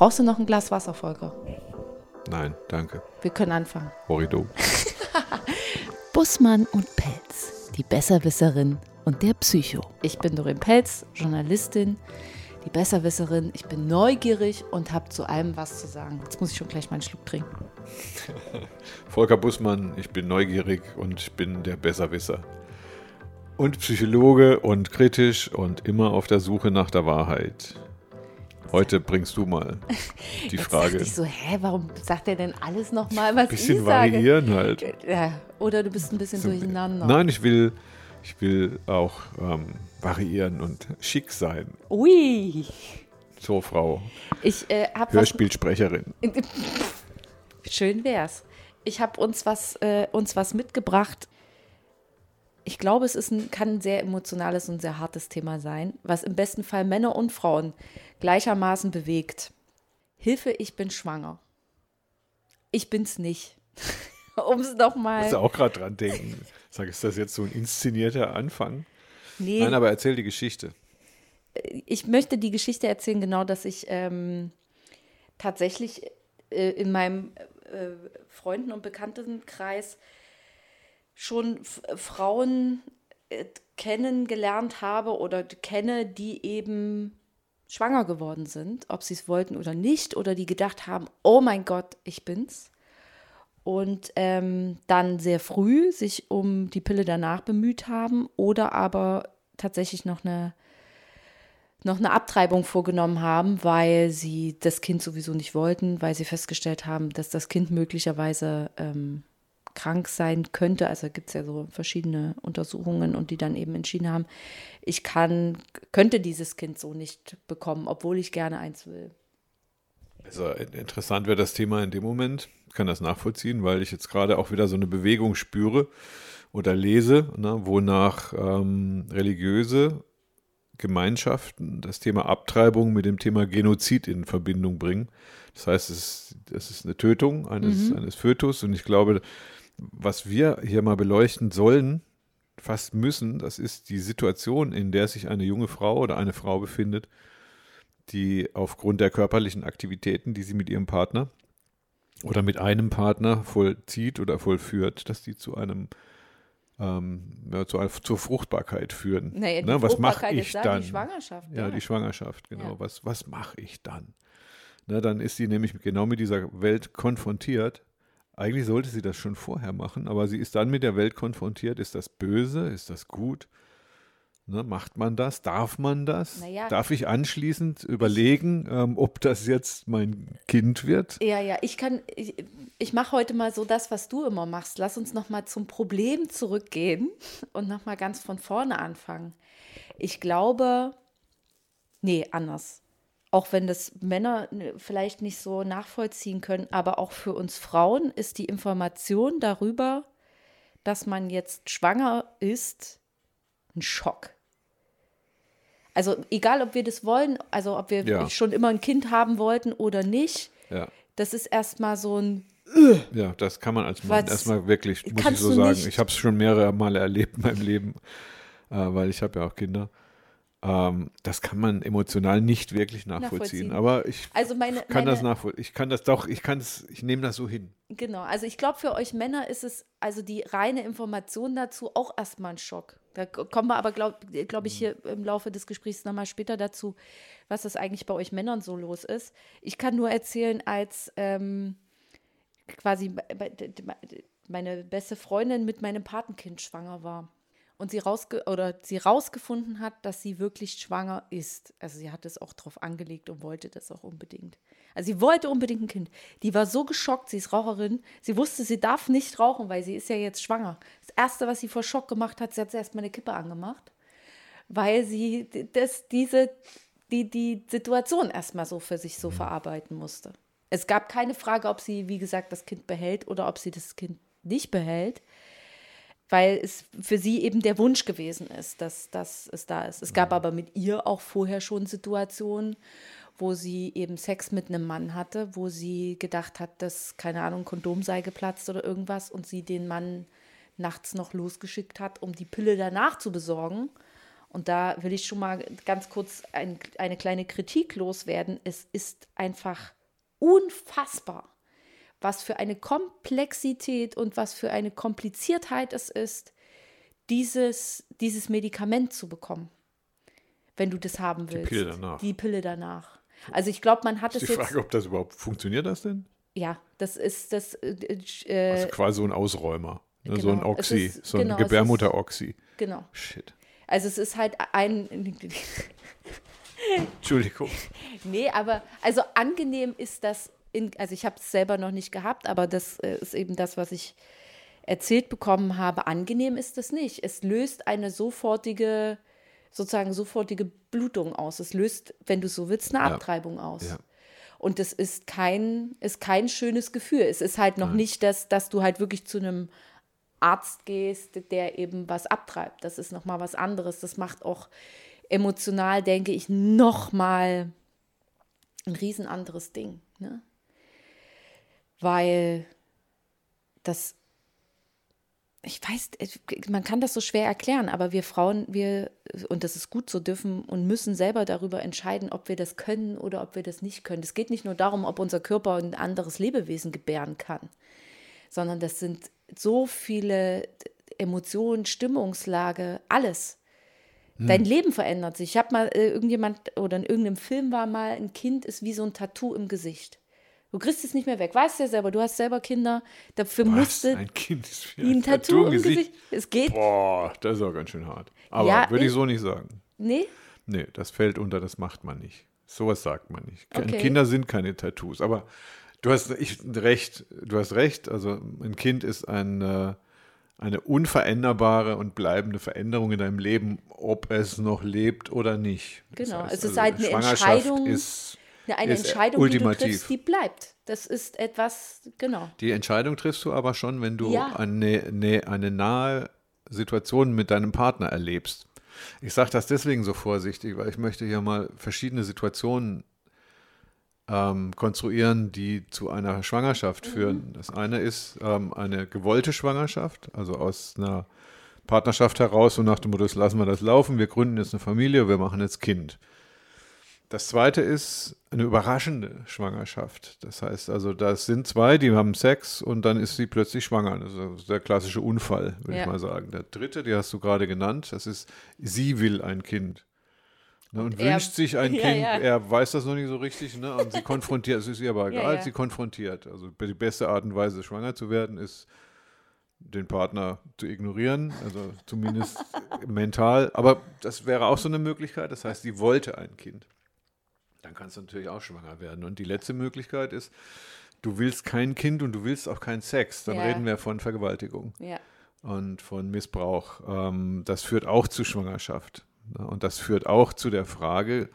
Brauchst du noch ein Glas Wasser, Volker? Nein, danke. Wir können anfangen. Horrido. Bussmann und Pelz, die Besserwisserin und der Psycho. Ich bin Doreen Pelz, Journalistin, die Besserwisserin. Ich bin neugierig und habe zu allem was zu sagen. Jetzt muss ich schon gleich mal einen Schluck trinken. Volker Bussmann, ich bin neugierig und ich bin der Besserwisser. Und Psychologe und kritisch und immer auf der Suche nach der Wahrheit. Heute bringst du mal die Jetzt Frage. ich so, hä, warum sagt er denn alles nochmal, was bisschen ich sage? variieren halt. Oder du bist ein bisschen durcheinander. Nein, ich will, ich will auch ähm, variieren und schick sein. Ui, So, Frau ich äh, habe was Hörspielsprecherin. Schön wär's. Ich habe uns was äh, uns was mitgebracht. Ich glaube, es ist ein, kann ein sehr emotionales und sehr hartes Thema sein, was im besten Fall Männer und Frauen gleichermaßen bewegt. Hilfe, ich bin schwanger. Ich bin's nicht. um es nochmal. du auch gerade dran denken. Sag, ist das jetzt so ein inszenierter Anfang? Nee, Nein, aber erzähl die Geschichte. ich möchte die Geschichte erzählen, genau, dass ich ähm, tatsächlich äh, in meinem äh, Freunden- und Bekanntenkreis schon Frauen äh, kennengelernt habe oder kenne, die eben schwanger geworden sind, ob sie es wollten oder nicht, oder die gedacht haben, oh mein Gott, ich bin's. Und ähm, dann sehr früh sich um die Pille danach bemüht haben oder aber tatsächlich noch eine noch eine Abtreibung vorgenommen haben, weil sie das Kind sowieso nicht wollten, weil sie festgestellt haben, dass das Kind möglicherweise ähm, krank sein könnte. Also gibt es ja so verschiedene Untersuchungen und die dann eben entschieden haben, ich kann, könnte dieses Kind so nicht bekommen, obwohl ich gerne eins will. Also in- interessant wäre das Thema in dem Moment. Ich kann das nachvollziehen, weil ich jetzt gerade auch wieder so eine Bewegung spüre oder lese, ne, wonach ähm, religiöse Gemeinschaften das Thema Abtreibung mit dem Thema Genozid in Verbindung bringen. Das heißt, es ist, es ist eine Tötung eines, eines Fötus und ich glaube, was wir hier mal beleuchten sollen, fast müssen, das ist die Situation, in der sich eine junge Frau oder eine Frau befindet, die aufgrund der körperlichen Aktivitäten, die sie mit ihrem Partner oder mit einem Partner vollzieht oder vollführt, dass die zu einem ähm, ja, zu, zur Fruchtbarkeit führen. Naja, die Ne, was mache ich ist da, dann? Die Schwangerschaft. Ja, die Schwangerschaft, genau. Ja. Was, was mache ich dann? Ne, dann ist sie nämlich genau mit dieser Welt konfrontiert. Eigentlich sollte sie das schon vorher machen, aber sie ist dann mit der Welt konfrontiert. Ist das böse? Ist das gut? Ne, macht man das? Darf man das? Naja. Darf ich anschließend überlegen, ähm, ob das jetzt mein Kind wird? Ja, ja, ich kann, ich, ich mache heute mal so das, was du immer machst. Lass uns noch mal zum Problem zurückgehen und noch mal ganz von vorne anfangen. Ich glaube, nee, anders. Auch wenn das Männer ne, vielleicht nicht so nachvollziehen können, aber auch für uns Frauen ist die Information darüber, dass man jetzt schwanger ist, ein Schock. Also egal, ob wir das wollen, also ob wir Ja. schon immer ein Kind haben wollten oder nicht, Ja. das ist erstmal so ein, Ja, das kann man als Mann erstmal wirklich, muss ich so sagen. nicht- Ich habe es schon mehrere Male erlebt in meinem Leben, äh, weil ich habe ja auch Kinder. Ähm, das kann man emotional nicht wirklich nachvollziehen. Nachvollziehen. Aber ich also meine, kann meine das nachvollziehen. Ich kann das doch, ich kann es, ich nehme das so hin. genau, also ich glaube für euch Männer ist es, also die reine Information dazu auch erstmal ein Schock. Da kommen wir aber, glaube glaub ich, hier im Laufe des Gesprächs nochmal später dazu, was das eigentlich bei euch Männern so los ist. Ich kann nur erzählen, als ähm, quasi meine beste Freundin mit meinem Patenkind schwanger war. Und sie, rausge oder sie rausgefunden hat, dass sie wirklich schwanger ist. Also sie hat es auch drauf angelegt und wollte das auch unbedingt. Also sie wollte unbedingt ein Kind. Die war so geschockt, sie ist Raucherin. Sie wusste, sie darf nicht rauchen, weil sie ist ja jetzt schwanger. Das Erste, was sie vor Schock gemacht hat, sie hat erst mal eine Kippe angemacht, weil sie das, diese, die, die Situation erstmal so für sich so verarbeiten musste. Es gab keine Frage, ob sie, wie gesagt, das Kind behält oder ob sie das Kind nicht behält weil es für sie eben der Wunsch gewesen ist, dass, dass es da ist. Es gab aber mit ihr auch vorher schon Situationen, wo sie eben Sex mit einem Mann hatte, wo sie gedacht hat, dass, keine Ahnung, Kondom sei geplatzt oder irgendwas und sie den Mann nachts noch losgeschickt hat, um die Pille danach zu besorgen. Und da will ich schon mal ganz kurz ein, eine kleine Kritik loswerden. Es ist einfach unfassbar, was für eine Komplexität und was für eine Kompliziertheit es ist, dieses, dieses Medikament zu bekommen, wenn du das haben willst. Die Pille danach. Die Pille danach. Also ich glaube, man hat es jetzt. Die Frage, ob das überhaupt funktioniert, das denn? Ja, das ist das. Äh, also quasi so ein Ausräumer. Ne? Genau. So ein Oxy, ist, so ein genau, Gebärmutter-Oxy. Genau. Shit. Also es ist halt ein. Entschuldigung. Nee, aber also angenehm ist das, in, also ich habe es selber noch nicht gehabt, aber das äh, ist eben das, was ich erzählt bekommen habe. Angenehm ist das nicht. Es löst eine sofortige, sozusagen sofortige Blutung aus. Es löst, wenn du so willst, eine Abtreibung ja. aus. Ja. Und das ist kein, ist kein schönes Gefühl. Es ist halt noch Nein. nicht das, dass du halt wirklich zu einem Arzt gehst, der eben was abtreibt. Das ist nochmal was anderes. Das macht auch emotional, denke ich, nochmal ein riesen anderes Ding. Ne? Weil das, ich weiß, man kann das so schwer erklären, aber wir Frauen, wir, und das ist gut so, dürfen und müssen selber darüber entscheiden, ob wir das können oder ob wir das nicht können. Es geht nicht nur darum, ob unser Körper ein anderes Lebewesen gebären kann, sondern das sind so viele Emotionen, Stimmungslage, alles. Hm. Dein Leben verändert sich. Ich habe mal äh, irgendjemand oder in irgendeinem Film war mal, ein Kind ist wie so ein Tattoo im Gesicht. Du kriegst es nicht mehr weg. Weißt du ja selber, du hast selber Kinder. Dafür Was? musste ein Kind ist wie ein, ein Tattoo, Tattoo, im Gesicht. Gesicht. Es geht. Boah, das ist auch ganz schön hart. Aber ja, würde ich so nicht sagen. Nee? Nee, das fällt unter, das macht man nicht. Sowas sagt man nicht. Okay. Kinder sind keine Tattoos. Aber Du hast ich, recht, du hast recht. Also ein Kind ist ein, äh, eine unveränderbare und bleibende Veränderung in deinem Leben, ob es noch lebt oder nicht. Genau, das heißt, es ist also halt eine Entscheidung. Ist, eine ist Entscheidung, ultimativ. die du triffst, die bleibt. Das ist etwas, genau. Die Entscheidung triffst du aber schon, wenn du ja. eine, eine, eine nahe Situation mit deinem Partner erlebst. Ich sage das deswegen so vorsichtig, weil ich möchte hier mal verschiedene Situationen ähm, konstruieren, die zu einer Schwangerschaft mhm. führen. Das eine ist ähm, eine gewollte Schwangerschaft, also aus einer Partnerschaft heraus und nach dem Motto, lassen wir das laufen, wir gründen jetzt eine Familie, wir machen jetzt Kind. Das zweite ist eine überraschende Schwangerschaft. Das heißt also, das sind zwei, die haben Sex und dann ist sie plötzlich schwanger. Das ist der klassische Unfall, würde ja. ich mal sagen. Der dritte, die hast du gerade genannt, das ist, sie will ein Kind. Ne, und er, wünscht sich ein ja, Kind, ja. er weiß das noch nicht so richtig, ne? Und sie konfrontiert, es ist ihr aber egal, sie konfrontiert. Also die beste Art und Weise, schwanger zu werden, ist, den Partner zu ignorieren, also zumindest mental. Aber das wäre auch so eine Möglichkeit. Das heißt, sie wollte ein Kind. Dann kannst du natürlich auch schwanger werden. Und die letzte Möglichkeit ist, du willst kein Kind und du willst auch keinen Sex. Dann reden wir von Vergewaltigung. Und von Missbrauch. Ähm, das führt auch zu Schwangerschaft. Ne? Und das führt auch zu der Frage,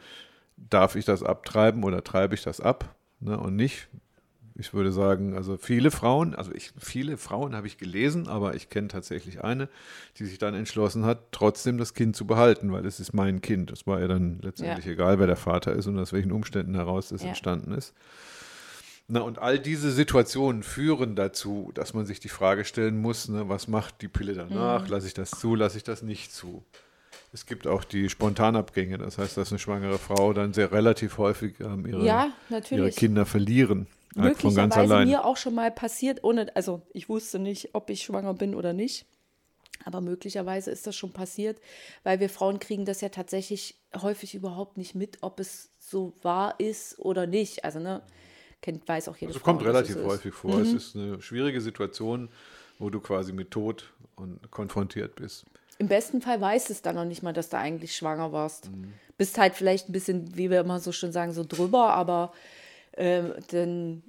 darf ich das abtreiben oder treibe ich das ab ne? und nicht? Ich würde sagen, also viele Frauen, also ich, viele Frauen habe ich gelesen, aber ich kenne tatsächlich eine, die sich dann entschlossen hat, trotzdem das Kind zu behalten, weil es ist mein Kind. Es war ihr dann letztendlich ja. egal, wer der Vater ist und aus welchen Umständen heraus das ja. entstanden ist. Na, und all diese Situationen führen dazu, dass man sich die Frage stellen muss, ne, was macht die Pille danach? Mhm. Lasse ich das zu, lasse ich das nicht zu? Es gibt auch die Spontanabgänge, das heißt, dass eine schwangere Frau dann sehr relativ häufig ähm, ihre, ja, ihre, Kinder verlieren. Halt Möglicherweise mir auch schon mal passiert, ohne, also ich wusste nicht, ob ich schwanger bin oder nicht. Aber möglicherweise ist das schon passiert, weil wir Frauen kriegen das ja tatsächlich häufig überhaupt nicht mit, ob es so wahr ist oder nicht. Also, ne, kennt, weiß auch jeder. Also kommt relativ häufig vor. Mhm. Es ist eine schwierige Situation, wo du quasi mit Tod und konfrontiert bist. Im besten Fall weißt es dann noch nicht mal, dass du eigentlich schwanger warst. Mhm. Bist halt vielleicht ein bisschen, wie wir immer so schön sagen, so drüber, aber äh, dann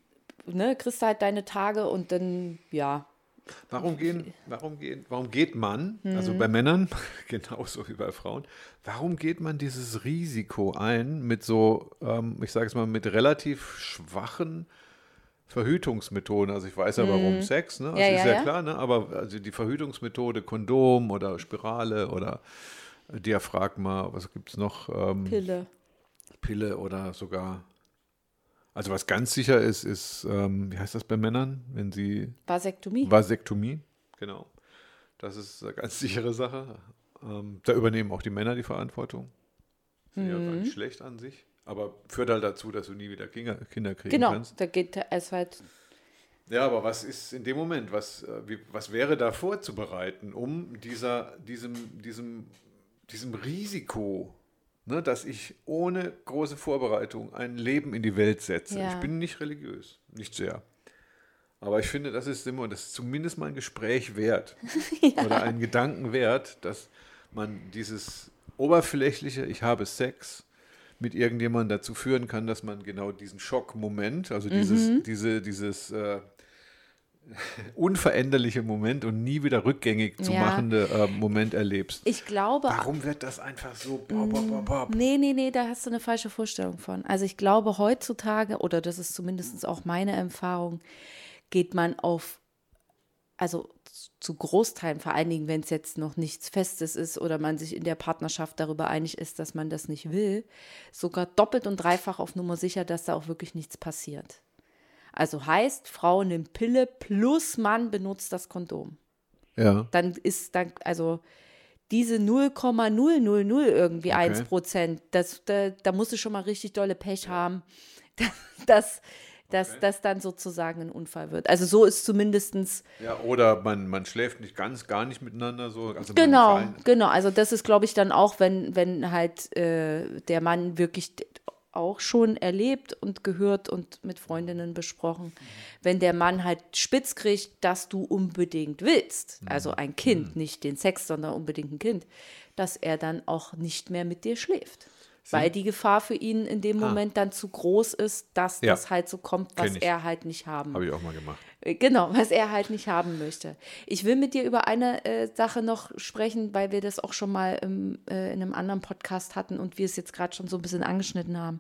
ne, kriegst du halt deine Tage und dann, ja. Warum gehen, warum gehen, warum geht man, mhm. also bei Männern genauso wie bei Frauen, warum geht man dieses Risiko ein mit so, ähm, ich sage es mal, mit relativ schwachen Verhütungsmethoden, also ich weiß ja warum mhm. Sex, ne? Das ja, ist ja, ja, klar, ne? Aber also die Verhütungsmethode, Kondom oder Spirale oder Diaphragma, was gibt es noch? Ähm, Pille. Pille oder sogar. Also was ganz sicher ist, ist, ähm, wie heißt das bei Männern, wenn sie. Vasektomie. Vasektomie, genau. Das ist eine ganz sichere Sache. Ähm, da übernehmen auch die Männer die Verantwortung. Ja Mhm. gar nicht schlecht an sich. Aber führt halt dazu, dass du nie wieder Kinder, Kinder kriegen Genau, kannst. da geht es halt. Ja, aber was ist in dem Moment, was, äh, wie, was wäre da vorzubereiten, um dieser, diesem, diesem, diesem Risiko, ne, dass ich ohne große Vorbereitung ein Leben in die Welt setze? Ja. Ich bin nicht religiös, nicht sehr. Aber ich finde, das ist immer, das ist zumindest mal ein Gespräch wert oder einen Gedanken wert, dass man dieses oberflächliche, ich habe Sex, mit irgendjemandem dazu führen kann, dass man genau diesen Schockmoment, also dieses, diese, dieses äh, unveränderliche Moment und nie wieder rückgängig zu Ja. machende äh, Moment erlebst. Ich glaube. Warum wird das einfach so bop, bop, bop, bop? Nee, nee, nee, da hast du eine falsche Vorstellung von. Also ich glaube heutzutage, oder das ist zumindest auch meine Erfahrung, geht man auf, also zu Großteilen, vor allen Dingen, wenn es jetzt noch nichts Festes ist oder man sich in der Partnerschaft darüber einig ist, dass man das nicht will, sogar doppelt und dreifach auf Nummer sicher, dass da auch wirklich nichts passiert. Also heißt, Frau nimmt Pille plus Mann benutzt das Kondom Ja, dann ist dann, also diese 0,000 irgendwie Okay. 1 Prozent, das, da, da musst du schon mal richtig dolle Pech haben, dass, dass das dann sozusagen ein Unfall wird. Also so ist zumindestens ja oder man, man schläft nicht ganz, gar nicht miteinander so. Also Genau, genau. Also das ist, glaube ich, dann auch, wenn, wenn halt äh, der Mann wirklich auch schon erlebt und gehört und mit Freundinnen besprochen, wenn der Mann halt spitz kriegt, dass du unbedingt willst, also ein Kind, nicht den Sex, sondern unbedingt ein Kind, dass er dann auch nicht mehr mit dir schläft. Weil die Gefahr für ihn in dem Moment dann zu groß ist, dass Ja. das halt so kommt, was er halt nicht haben Habe ich auch mal gemacht. äh, Genau, was er halt nicht haben möchte. Ich will mit dir über eine äh, Sache noch sprechen, weil wir das auch schon mal im, äh, in einem anderen Podcast hatten und wir es jetzt gerade schon so ein bisschen angeschnitten haben.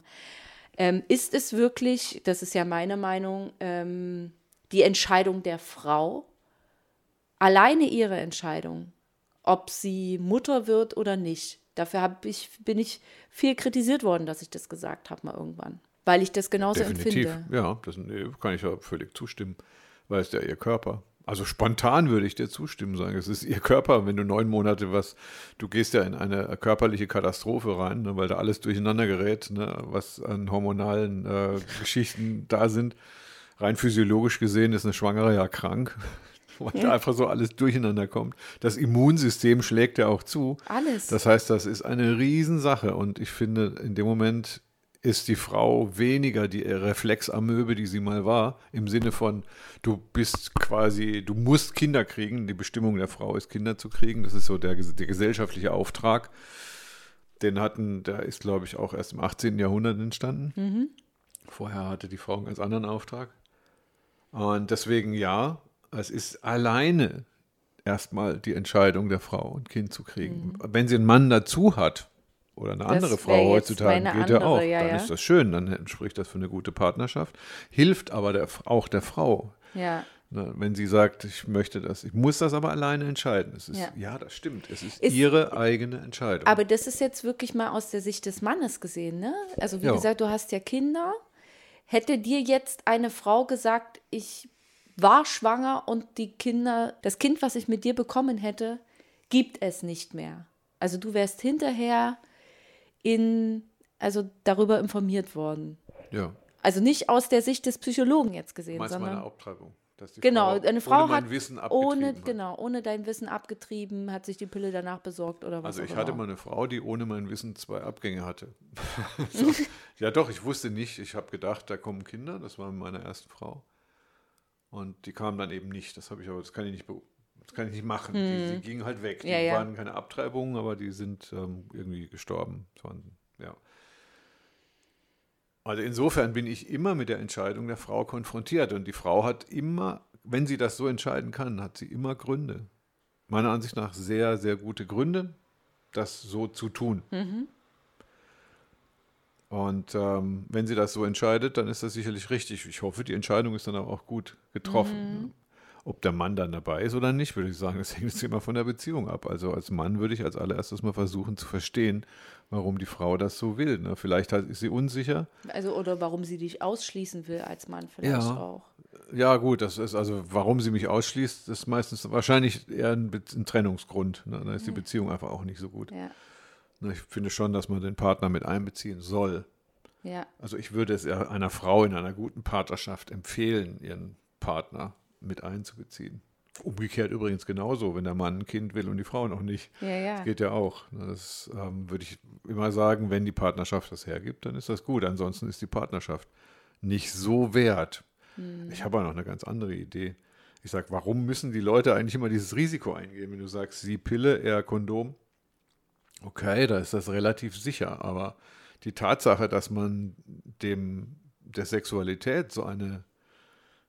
Ähm, ist es wirklich, das ist ja meine Meinung, ähm, die Entscheidung der Frau, alleine ihre Entscheidung, ob sie Mutter wird oder nicht? Dafür ich, bin ich viel kritisiert worden, dass ich das gesagt habe mal irgendwann. Weil ich das genauso Definitiv. empfinde. Ja, das kann ich ja völlig zustimmen, weil es ja ihr Körper. Also spontan würde ich dir zustimmen sagen, es ist ihr Körper. Wenn du neun Monate was, du gehst ja in eine körperliche Katastrophe rein, ne, weil da alles durcheinander gerät, ne, was an hormonalen äh, Geschichten da sind. Rein physiologisch gesehen ist eine Schwangere ja krank, weil da einfach so alles durcheinander kommt. Das Immunsystem schlägt ja auch zu. Alles. Das heißt, das ist eine Riesensache und ich finde, in dem Moment ist die Frau weniger die Reflexamöbe, die sie mal war, im Sinne von, du bist quasi, du musst Kinder kriegen. Die Bestimmung der Frau ist, Kinder zu kriegen. Das ist so der, der gesellschaftliche Auftrag. Den hatten, der ist, glaube ich, auch erst im 18. Jahrhundert entstanden. Vorher hatte die Frau einen ganz anderen Auftrag. Und deswegen ja, es ist alleine erstmal die Entscheidung der Frau, ein Kind zu kriegen. Wenn sie einen Mann dazu hat oder eine Mhm. Das andere Frau heutzutage, geht ja andere, auch, ja, dann ja. ist das schön, dann entspricht das für eine gute Partnerschaft, hilft aber der, auch der Frau. ja. Ne, wenn sie sagt, ich möchte das, ich muss das aber alleine entscheiden. Es ist, Ja. ja. das stimmt. Es ist, Ist- ihre eigene Entscheidung. Aber das ist jetzt wirklich mal aus der Sicht des Mannes gesehen, ne? Also wie Ja. gesagt, du hast ja Kinder. Hätte dir jetzt eine Frau gesagt, ich war schwanger und die Kinder, das Kind, was ich mit dir bekommen hätte, gibt es nicht mehr. Also du wärst hinterher in, also darüber informiert worden. ja. Also nicht aus der Sicht des Psychologen jetzt gesehen, Meinst du sondern meine Abtreibung? Dass die Genau, Frau eine Frau ohne hat Wissen ohne, abgetrieben hat. genau, ohne dein Wissen abgetrieben, hat sich die Pille danach besorgt oder was Also ich hatte mal eine Frau, die ohne mein Wissen zwei Abgänge hatte. so. Ja doch, ich wusste nicht. Ich habe gedacht, da kommen Kinder. Das war meine erste Frau. Und die kamen dann eben nicht. Das habe ich aber, das kann ich nicht, das kann ich nicht machen. Die, die gingen halt weg. Die Hm. Ja, ja. waren keine Abtreibungen, aber die sind ähm, irgendwie gestorben. Waren, ja. Also insofern bin ich immer mit der Entscheidung der Frau konfrontiert. Und die Frau hat immer, wenn sie das so entscheiden kann, hat sie immer Gründe. Meiner Ansicht nach sehr, sehr gute Gründe, das so zu tun. Und ähm, wenn sie das so entscheidet, dann ist das sicherlich richtig. Ich hoffe, die Entscheidung ist dann aber auch gut getroffen. Ob der Mann dann dabei ist oder nicht, würde ich sagen, das hängt jetzt immer von der Beziehung ab. Also als Mann würde ich als allererstes mal versuchen zu verstehen, warum die Frau das so will. Ne? Vielleicht ist sie unsicher. Also, oder warum sie dich ausschließen will als Mann vielleicht Ja. auch. Ja, gut, das ist also, warum sie mich ausschließt, ist meistens wahrscheinlich eher ein, ein Trennungsgrund. Ne? Da ist die Beziehung einfach auch nicht so gut. Ja. Ne, Ich finde schon, dass man den Partner mit einbeziehen soll. Ja. Also ich würde es eher einer Frau in einer guten Partnerschaft empfehlen, ihren Partner mit einzubeziehen. Umgekehrt übrigens genauso, wenn der Mann ein Kind will und die Frau noch nicht. Ja, ja. Das geht ja auch. Das ähm, würde ich immer sagen, wenn die Partnerschaft das hergibt, dann ist das gut. Ansonsten ist die Partnerschaft nicht so wert. Hm. Ich habe auch noch eine ganz andere Idee. Ich sage, warum müssen die Leute eigentlich immer dieses Risiko eingehen? Wenn du sagst, sie Pille, er Kondom, okay, da ist das relativ sicher. Aber die Tatsache, dass man dem der Sexualität so eine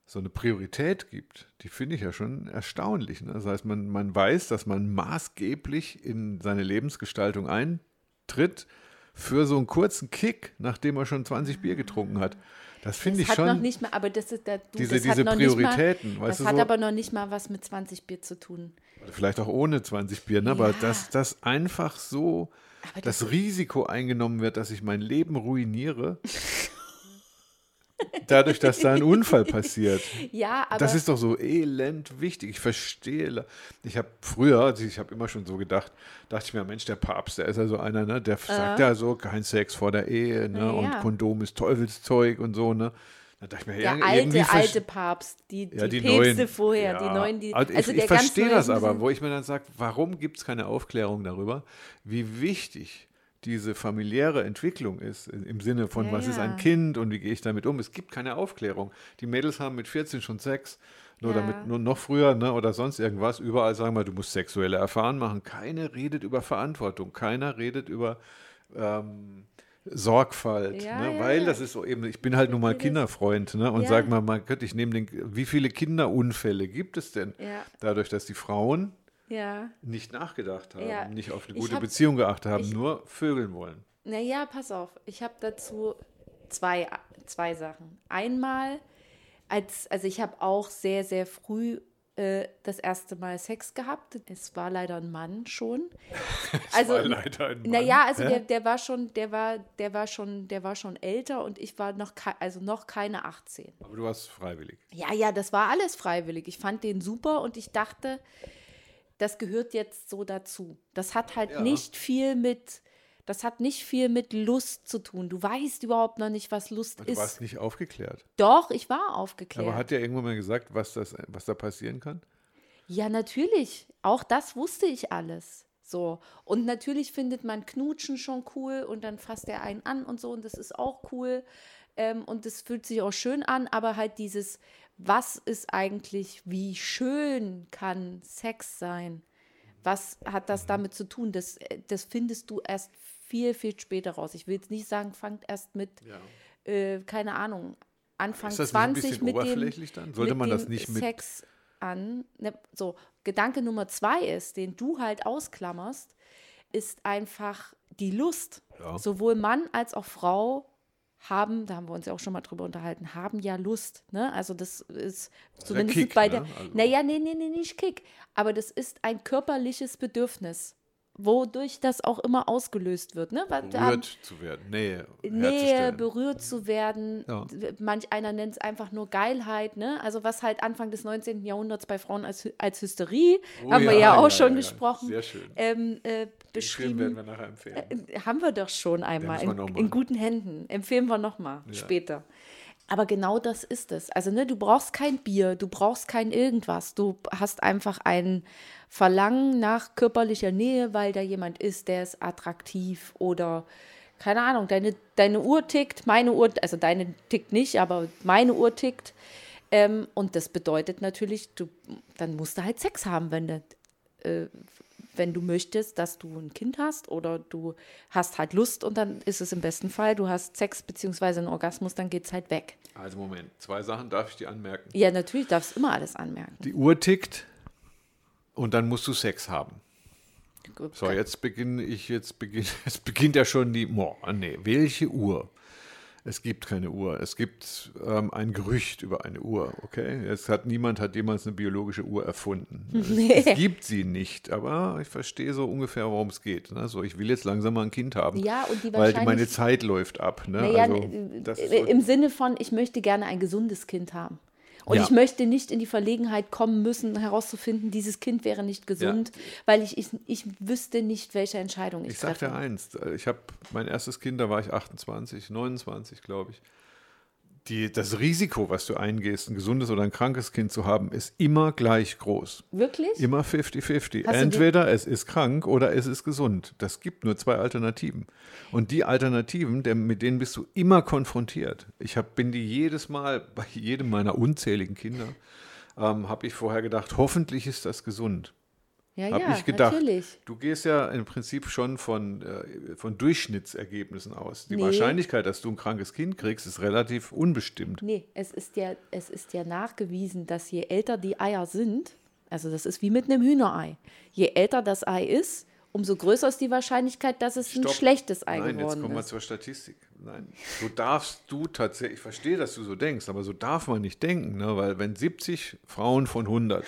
so eine Priorität gibt, die finde ich ja schon erstaunlich. Ne? Das heißt, man, man weiß, dass man maßgeblich in seine Lebensgestaltung eintritt für so einen kurzen Kick, nachdem er schon 20 Bier getrunken hat. Das finde ich hat noch schon. nicht mal, aber das ist der, du, Diese- das diese noch Prioritäten, mal, das hat so- aber noch nicht mal was mit 20 Bier zu tun. Vielleicht auch ohne 20 Bier, ne? aber Ja. dass das einfach so Aber das, das Risiko eingenommen wird, dass ich mein Leben ruiniere, dadurch, dass da ein Unfall passiert. ja, aber Das ist doch so elend wichtig. Ich verstehe. Ich habe früher, also ich habe immer schon so gedacht, dachte ich mir, Mensch, der Papst, der ist ja so einer, ne? Der sagt ja so, kein Sex vor der Ehe, ne? Ja, Und. Kondom ist Teufelszeug und so, ne? Da dachte ich mir, der ja, alte, alte Papst, die, ja, die, die Päpste neuen. vorher, Ja. die neuen, die. Also ich, also ich verstehe das aber, wo ich mir dann sage, warum gibt es keine Aufklärung darüber, wie wichtig diese familiäre Entwicklung ist, im Sinne von, Ja, was ist ein Kind und wie gehe ich damit um. Es gibt keine Aufklärung. Die Mädels haben mit 14 schon Sex, nur damit, nur noch früher ne, oder sonst irgendwas. Überall sagen wir, du musst sexuelle Erfahrungen machen. Keiner redet über Verantwortung, keiner redet über ähm, Sorgfalt, Ja, ne? ja, weil das ist so eben, ich bin halt nun mal Kinderfreund ne? und Ja. sag mal, mein Gott, ich nehme den, wie viele Kinderunfälle gibt es denn? Dadurch, dass die Frauen nicht nachgedacht haben, nicht auf eine gute hab- Beziehung geachtet haben, ich- nur vögeln wollen. Naja, pass auf. Ich habe dazu zwei, zwei Sachen. Einmal, als, also ich habe auch sehr, sehr früh äh, das erste Mal Sex gehabt. Es war leider ein Mann schon. Also, war leider ein Mann. Naja, also der, der war schon, der war, der war schon, der war schon älter und ich war noch, also noch keine 18. Aber du warst freiwillig. Ja, ja, das war alles freiwillig. Ich fand den super und ich dachte, das gehört jetzt so dazu. Das hat halt Ja. nicht viel mit, das hat nicht viel mit Lust zu tun. Du weißt überhaupt noch nicht, was Lust Du ist. warst nicht aufgeklärt. Doch, ich war aufgeklärt. Aber hat ja irgendwann mal gesagt, was, das, was da passieren kann? Ja, natürlich. Auch das wusste ich alles. So. Und natürlich findet man Knutschen schon cool und dann fasst er einen an und so und das ist auch cool. Ähm, und das fühlt sich auch schön an, aber halt dieses, was ist eigentlich, wie schön kann Sex sein? Was hat das damit zu tun? Das, äh, das findest du erst viel, viel später raus. Ich will jetzt nicht sagen, fangt erst mit, Ja. äh, keine Ahnung, Anfang Ist das nicht ein 20 bisschen mit dem, oberflächlich dann? Sollte man das dem nicht mit- Sex an. Ne, so, Gedanke Nummer zwei ist, den du halt ausklammerst, ist einfach die Lust. Ja. Sowohl Mann als auch Frau haben, da haben wir uns ja auch schon mal drüber unterhalten, haben ja Lust. Ne? Also das ist zumindest Kick, bei ne? der. Also- Naja, nee, nee, nee, nicht Kick. Aber das ist ein körperliches Bedürfnis, wodurch das auch immer ausgelöst wird. Ne? Weil da haben- Berührt zu werden, Nähe, Nähe, berührt zu werden. Ja. Manch einer nennt es einfach nur Geilheit, ne? Also was halt Anfang des 19. Jahrhunderts bei Frauen als, als Hysterie, Oh haben wir ja, ja auch ja, schon ja, ja. gesprochen, Sehr schön. ähm, äh, Den Film werden beschrieben. wir nachher empfehlen. Äh, haben wir doch schon einmal in, in guten Händen. Empfehlen wir nochmal Ja. später. Aber genau das ist es. Also, ne, du brauchst kein Bier, du brauchst kein irgendwas. Du hast einfach ein Verlangen nach körperlicher Nähe, weil da jemand ist, der ist attraktiv oder keine Ahnung, deine, deine Uhr tickt, meine Uhr, also deine tickt nicht, aber meine Uhr tickt. Ähm, und das bedeutet natürlich, du, dann musst du halt Sex haben, wenn du, äh, wenn du möchtest, dass du ein Kind hast oder du hast halt Lust und dann ist es im besten Fall, du hast Sex beziehungsweise einen Orgasmus, dann geht es halt weg. Also Moment, zwei Sachen darf ich dir anmerken. Ja, natürlich darfst du immer alles anmerken. Die Uhr tickt und dann musst du Sex haben. So, jetzt beginne ich, jetzt beginnt, es beginnt ja schon die, boah, nee, welche Uhr? Es gibt keine Uhr. Es gibt ähm, ein Gerücht über eine Uhr, okay? Es hat, niemand hat jemals eine biologische Uhr erfunden. Es, es gibt sie nicht, aber ich verstehe so ungefähr, worum es geht. Ne? So, ich will jetzt langsam mal ein Kind haben, Ja, und die weil meine Zeit läuft ab. Ne? Naja, also, äh, äh, so, im Sinne von, ich möchte gerne ein gesundes Kind haben. Und Ja. ich möchte nicht in die Verlegenheit kommen müssen, herauszufinden, dieses Kind wäre nicht gesund, weil ich, ich, ich wüsste nicht, welche Entscheidung ich, Ich sag treffe. dir eins, äh, ich habe mein erstes Kind, da war ich 28, 29, glaube ich. Die, das Risiko, was du eingehst, ein gesundes oder ein krankes Kind zu haben, ist immer gleich groß. Wirklich? Immer 50-50. Hast du Entweder es ist krank oder es ist gesund. Das gibt nur zwei Alternativen. Und die Alternativen, der, mit denen bist du immer konfrontiert. Ich hab, bin die jedes Mal, bei jedem meiner unzähligen Kinder, ähm, habe ich vorher gedacht, hoffentlich ist das gesund. Ja, Habe ja, ich gedacht. natürlich. Du gehst ja im Prinzip schon von, äh, von Durchschnittsergebnissen aus. Die Nee. Wahrscheinlichkeit, dass du ein krankes Kind kriegst, ist relativ unbestimmt. Nee, es ist ja, es ist ja nachgewiesen, dass je älter die Eier sind, also das ist wie mit einem Hühnerei. Je älter das Ei ist, umso größer ist die Wahrscheinlichkeit, dass es ein Stopp. schlechtes Ei Nein, jetzt kommen wir ist. zur Statistik. Nein, so darfst du tatsächlich, ich verstehe, dass du so denkst, aber so darf man nicht denken, ne? weil wenn 70 Frauen von 100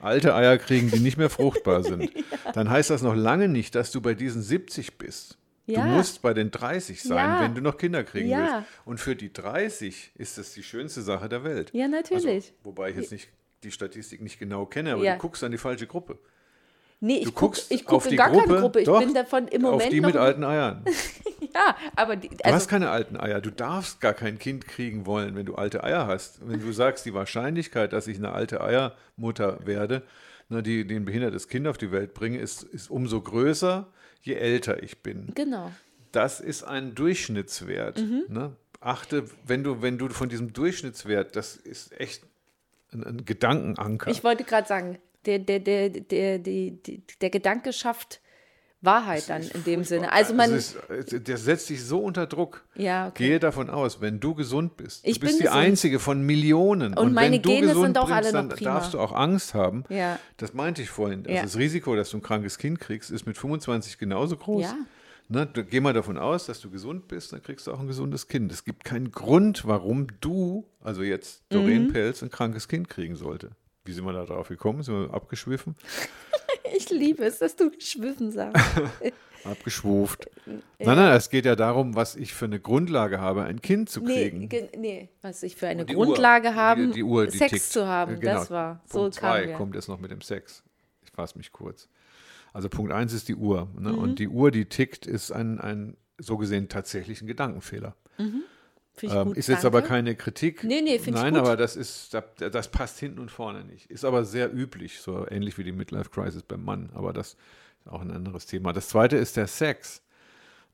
alte Eier kriegen, die nicht mehr fruchtbar sind, dann heißt das noch lange nicht, dass du bei diesen 70 bist. Ja. Du musst bei den 30 sein, Ja. wenn du noch Kinder kriegen Ja. willst. Und für die 30 ist das die schönste Sache der Welt. Ja, natürlich. Also, wobei ich jetzt nicht die Statistik nicht genau kenne, aber Ja. du guckst an die falsche Gruppe. Nee, Du ich gucke guckst ich auf guck die gar Gruppe, keine Gruppe. Ich doch, bin davon im Moment auf die mit alten Eiern. ja, aber die, Du also, hast keine alten Eier. Du darfst gar kein Kind kriegen wollen, wenn du alte Eier hast. Wenn du sagst, die Wahrscheinlichkeit, dass ich eine alte Eiermutter werde, ne, die, die ein behindertes Kind auf die Welt bringe, ist, ist umso größer, je älter ich bin. genau. Das ist ein Durchschnittswert. Mhm. Ne? Achte, wenn du, wenn du von diesem Durchschnittswert, das ist echt ein, ein Gedankenanker. Ich wollte gerade sagen, der, der, der, der, die, die, der Gedanke schafft Wahrheit dann in dem Sinne. Also man, ist, der setzt dich so unter Druck. Ja, okay. Gehe davon aus, wenn du gesund bist. Ich du bist bin die gesund. einzige von Millionen. Und meine wenn du Gene gesund sind auch alle noch dann prima. darfst du auch Angst haben. Ja. Das meinte ich vorhin. Also Ja. Das Risiko, dass du ein krankes Kind kriegst, ist mit 25 genauso groß. Ja. Ne, du, geh mal davon aus, dass du gesund bist, dann kriegst du auch ein gesundes Kind. Es gibt keinen Grund, warum du, also jetzt Doreen Mhm. Pelz, ein krankes Kind kriegen sollte. Wie sind wir da drauf gekommen? Sind wir abgeschwiffen? ich liebe es, dass du Schwiffen sagst. Abgeschwuft. Nein, nein, es geht ja darum, was ich für eine Grundlage habe, ein Kind zu nee, kriegen. ge- nee, was ich für eine Die Grundlage Uhr, habe, die, die Uhr, die Sex tickt. zu haben. Äh, genau. Das war, so Punkt kam zwei wir. kommt jetzt noch mit dem Sex. Ich fasse mich kurz. Also Punkt eins ist die Uhr. Ne? Mhm. Und die Uhr, die tickt, ist ein, ein so gesehen tatsächlich ein Gedankenfehler. Ich Ähm, gut, ist jetzt danke. aber keine Kritik. Nee, nee, find ich Nein, aber das ist, das, das passt hinten und vorne nicht. Ist aber sehr üblich, so ähnlich wie die Midlife Crisis beim Mann. Aber das ist auch ein anderes Thema. Das zweite ist der Sex.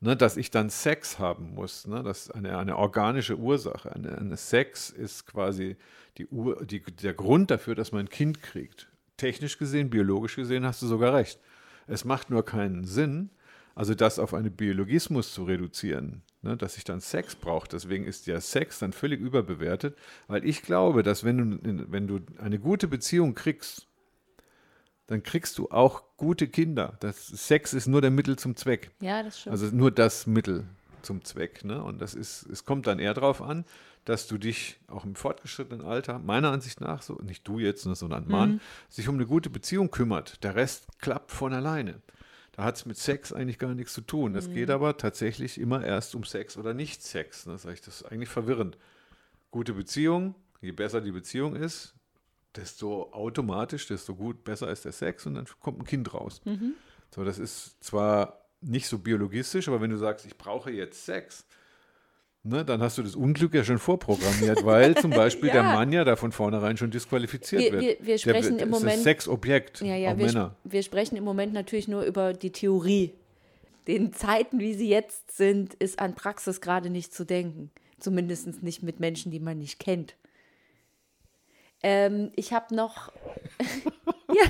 Ne, dass ich dann Sex haben muss. Ne, das ist eine, eine organische Ursache. Eine, eine Sex ist quasi die Ur, die, der Grund dafür, dass man ein Kind kriegt. Technisch gesehen, biologisch gesehen hast du sogar recht. Es macht nur keinen Sinn, also das auf einen Biologismus zu reduzieren, ne, dass ich dann Sex brauche. Deswegen ist der Sex dann völlig überbewertet, weil ich glaube, dass wenn du, wenn du eine gute Beziehung kriegst, dann kriegst du auch gute Kinder. Das Sex ist nur der Mittel zum Zweck. Ja, das stimmt. Also nur das Mittel zum Zweck. Ne? Und das ist, es kommt dann eher darauf an, dass du dich auch im fortgeschrittenen Alter, meiner Ansicht nach, so, nicht du jetzt, ne, sondern ein Mann, sich um eine gute Beziehung kümmert. Der Rest klappt von alleine. Da hat es mit Sex eigentlich gar nichts zu tun. Es geht aber tatsächlich immer erst um Sex oder nicht Sex. Ne? Das, ist eigentlich- das verwirrend. Gute Beziehung, je besser die Beziehung ist, desto automatisch, desto gut, besser ist der Sex und dann kommt ein Kind raus. So, das ist zwar nicht so biologistisch, aber wenn du sagst, ich brauche jetzt Sex, ne, dann hast du das Unglück ja schon vorprogrammiert, weil zum Beispiel der Ja. Mann ja da von vornherein schon disqualifiziert Wir- wird. wir- wir Der sprechen wird- im ist das Moment- Sexobjekt, Ja, ja, auch wir, Männer. wir sprechen im Moment natürlich nur über die Theorie. Den Zeiten, wie sie jetzt sind, ist an Praxis gerade nicht zu denken. Zumindest nicht mit Menschen, die man nicht kennt. Ähm, ich habe noch. ja.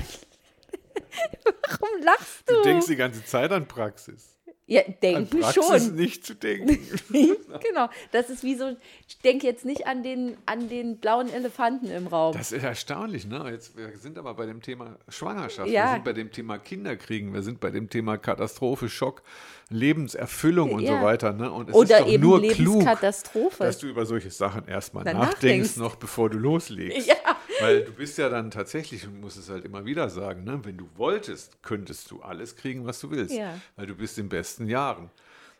Warum lachst du? Du denkst die ganze Zeit an Praxis. Ja, An denken Praxis schon. nicht zu denken. genau. Das ist wie so. Ich denke jetzt nicht an den, an den blauen Elefanten im Raum. Das ist erstaunlich, ne? Jetzt, wir sind aber bei dem Thema Schwangerschaft, Ja. wir sind bei dem Thema Kinderkriegen, wir sind bei dem Thema Katastrophe, Schock, Lebenserfüllung und Ja. so weiter. Ne? Und es Oder ist doch eben nur klug, dass du über solche Sachen erstmal nachdenkst, nachdenkst. noch bevor du loslegst. Ja. Weil du bist ja dann tatsächlich, und musst es halt immer wieder sagen, ne? wenn du wolltest, könntest du alles kriegen, was du willst. Ja. Weil du bist in besten Jahren.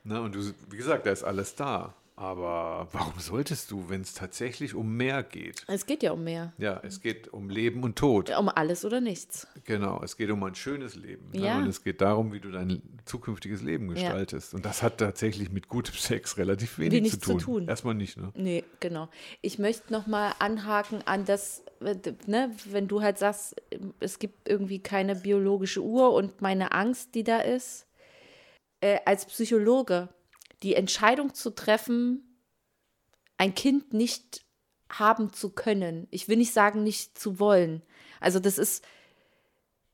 Ne? Und du, wie gesagt, da ist alles da. Aber warum solltest du, wenn es tatsächlich um mehr geht? Es geht ja um mehr. Ja, es geht um Leben und Tod. Um alles oder nichts. Genau, es geht um ein schönes Leben. Ne? Ja. Und es geht darum, wie du dein zukünftiges Leben gestaltest. Und das hat tatsächlich mit gutem Sex relativ wenig, Wenig zu, zu tun. tun. Erstmal nicht, ne? Nee, genau. Ich möchte noch mal anhaken an das, ne, wenn du halt sagst, es gibt irgendwie keine biologische Uhr und meine Angst, die da ist, äh, als Psychologe die Entscheidung zu treffen, ein Kind nicht haben zu können. Ich will nicht sagen, nicht zu wollen. Also das ist,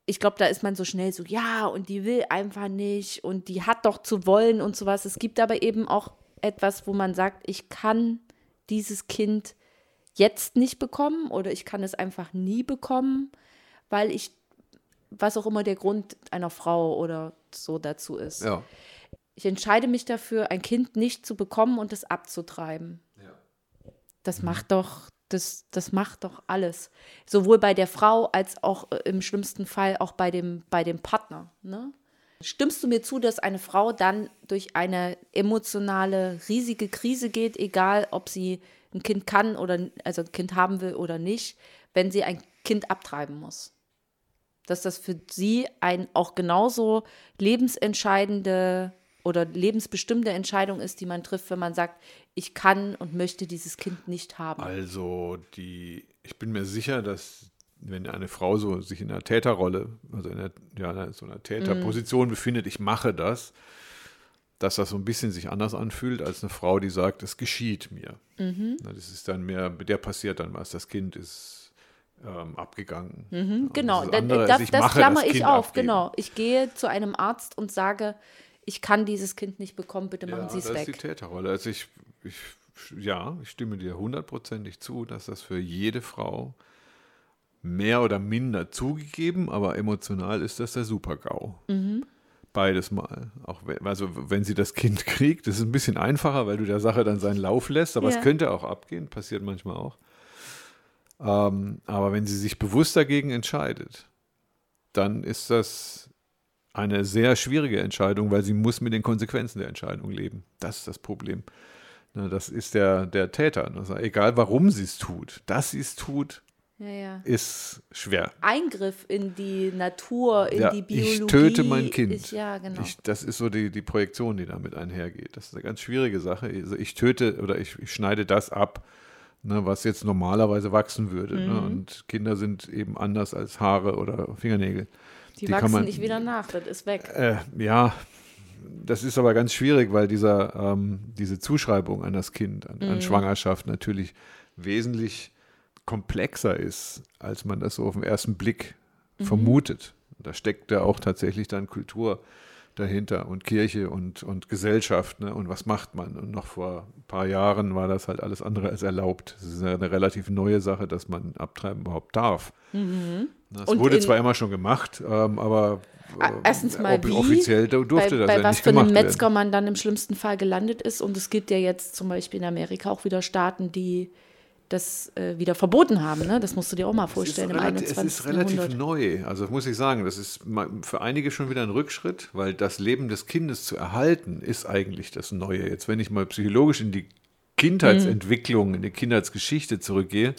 ich glaube, da ist man so schnell so, ja, und die will einfach nicht und die hat doch zu wollen und sowas. Es gibt aber eben auch etwas, wo man sagt, ich kann dieses Kind jetzt nicht bekommen oder ich kann es einfach nie bekommen, weil ich, was auch immer der Grund einer Frau oder so dazu ist. Ja. Ich entscheide mich dafür, ein Kind nicht zu bekommen und es abzutreiben. Das macht doch, das, das macht doch alles. Sowohl bei der Frau als auch äh, im schlimmsten Fall auch bei dem, bei dem Partner. Ne? Stimmst du mir zu, dass eine Frau dann durch eine emotionale, riesige Krise geht, egal ob sie ein Kind kann oder also ein Kind haben will oder nicht, wenn sie ein Kind abtreiben muss? Dass das für sie ein auch genauso lebensentscheidende oder lebensbestimmende Entscheidung ist, die man trifft, wenn man sagt, ich kann und möchte dieses Kind nicht haben. Also die, ich bin mir sicher, dass wenn eine Frau so sich in einer Täterrolle, also in einer, ja, so einer Täterposition befindet, ich mache das, dass das so ein bisschen sich anders anfühlt als eine Frau, die sagt, es geschieht mir. Na, Das ist dann mehr, mit der passiert dann was, das Kind ist ähm, abgegangen. Ja, Genau, das andere das, ich das klammer das ich auf, abgeben. genau. Ich gehe zu einem Arzt und sage, ich kann dieses Kind nicht bekommen, bitte machen Ja, Sie es das ist die weg. Täterrolle. Also ich, ich, ja, ich stimme dir hundertprozentig zu, dass das für jede Frau mehr oder minder zugegeben, aber emotional ist das der Super-GAU. Mhm. Beides mal. Auch wenn, also wenn sie das Kind kriegt, ist ein bisschen einfacher, weil du der Sache dann seinen Lauf lässt, aber Ja. es könnte auch abgehen, passiert manchmal auch. Ähm, aber wenn sie sich bewusst dagegen entscheidet, dann ist das eine sehr schwierige Entscheidung, weil sie muss mit den Konsequenzen der Entscheidung leben. Das ist das Problem. Na, das ist der, der Täter. Also egal, warum sie es tut, dass sie es tut, Ja, ja. ist schwer. Eingriff in die Natur, in Ja, die Biologie. ich töte mein Kind. Ist, ja, genau. Ich, das ist so die, die Projektion, die damit einhergeht. Das ist eine ganz schwierige Sache. Also ich töte oder ich, ich schneide das ab, ne, was jetzt normalerweise wachsen würde. Ne? Mhm. Und Kinder sind eben anders als Haare oder Fingernägel. die, die wachsen man- nicht wieder nach, das ist weg. Äh, ja, das ist aber ganz schwierig, weil dieser, ähm, diese Zuschreibung an das Kind, an, Mhm. an Schwangerschaft natürlich wesentlich komplexer ist, als man das so auf den ersten Blick Mhm. vermutet. Da steckt ja auch tatsächlich dann Kultur dahinter und Kirche und, und Gesellschaft. Ne? Und was macht man? Und noch vor ein paar Jahren war das halt alles andere als erlaubt. Es ist eine relativ neue Sache, dass man abtreiben überhaupt darf. Das Mhm. Und wurde zwar immer schon gemacht, ähm, aber äh, Erstens mal wie, offiziell du- durfte bei, das bei ja was nicht für einem Metzger werden. man dann im schlimmsten Fall gelandet ist. Und es gibt ja jetzt zum Beispiel in Amerika auch wieder Staaten, die das äh, wieder verboten haben. Ne? Das musst du dir auch mal vorstellen es im ist, relativ, es 21. ist relativ Jahrhundert. neu. Also muss ich sagen, das ist für einige schon wieder ein Rückschritt, weil das Leben des Kindes zu erhalten, ist eigentlich das Neue. Jetzt, wenn ich mal psychologisch in die Kindheitsentwicklung, in die Kindheitsgeschichte zurückgehe,